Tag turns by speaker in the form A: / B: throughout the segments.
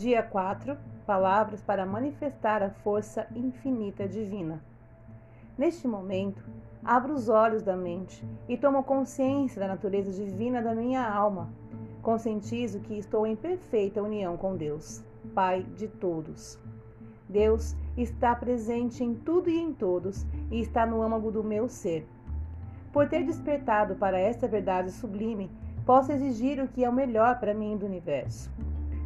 A: Dia 4 Palavras para manifestar a força infinita divina. Neste momento, abro os olhos da mente e tomo consciência da natureza divina da minha alma. Conscientizo que estou em perfeita união com Deus, Pai de todos. Deus está presente em tudo e em todos e está no âmago do meu ser. Por ter despertado para esta verdade sublime, posso exigir o que é o melhor para mim do universo.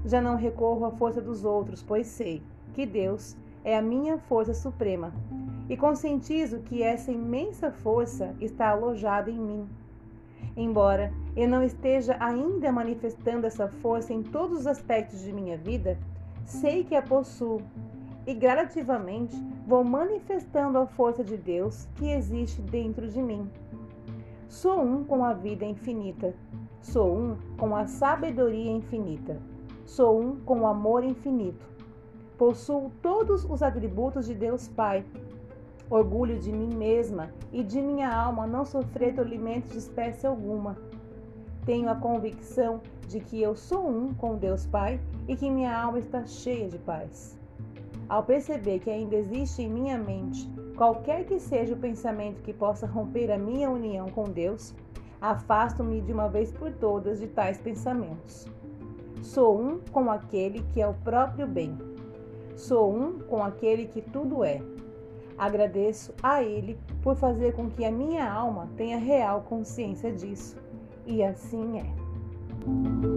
A: Já não recorro à força dos outros, pois sei que Deus é a minha força suprema e conscientizo que essa imensa força está alojada em mim. Embora eu não esteja ainda manifestando essa força em todos os aspectos de minha vida, sei que a possuo e gradativamente vou manifestando a força de Deus que existe dentro de mim. Sou um com a vida infinita, sou um com a sabedoria infinita. Sou um com o amor infinito. Possuo todos os atributos de Deus Pai. Orgulho de mim mesma e de minha alma não sofrer tolimento de espécie alguma. Tenho a convicção de que eu sou um com Deus Pai e que minha alma está cheia de paz. Ao perceber que ainda existe em minha mente qualquer que seja o pensamento que possa romper a minha união com Deus, afasto-me de uma vez por todas de tais pensamentos. Sou um com aquele que é o próprio bem. Sou um com aquele que tudo é. Agradeço a Ele por fazer com que a minha alma tenha real consciência disso. E assim é.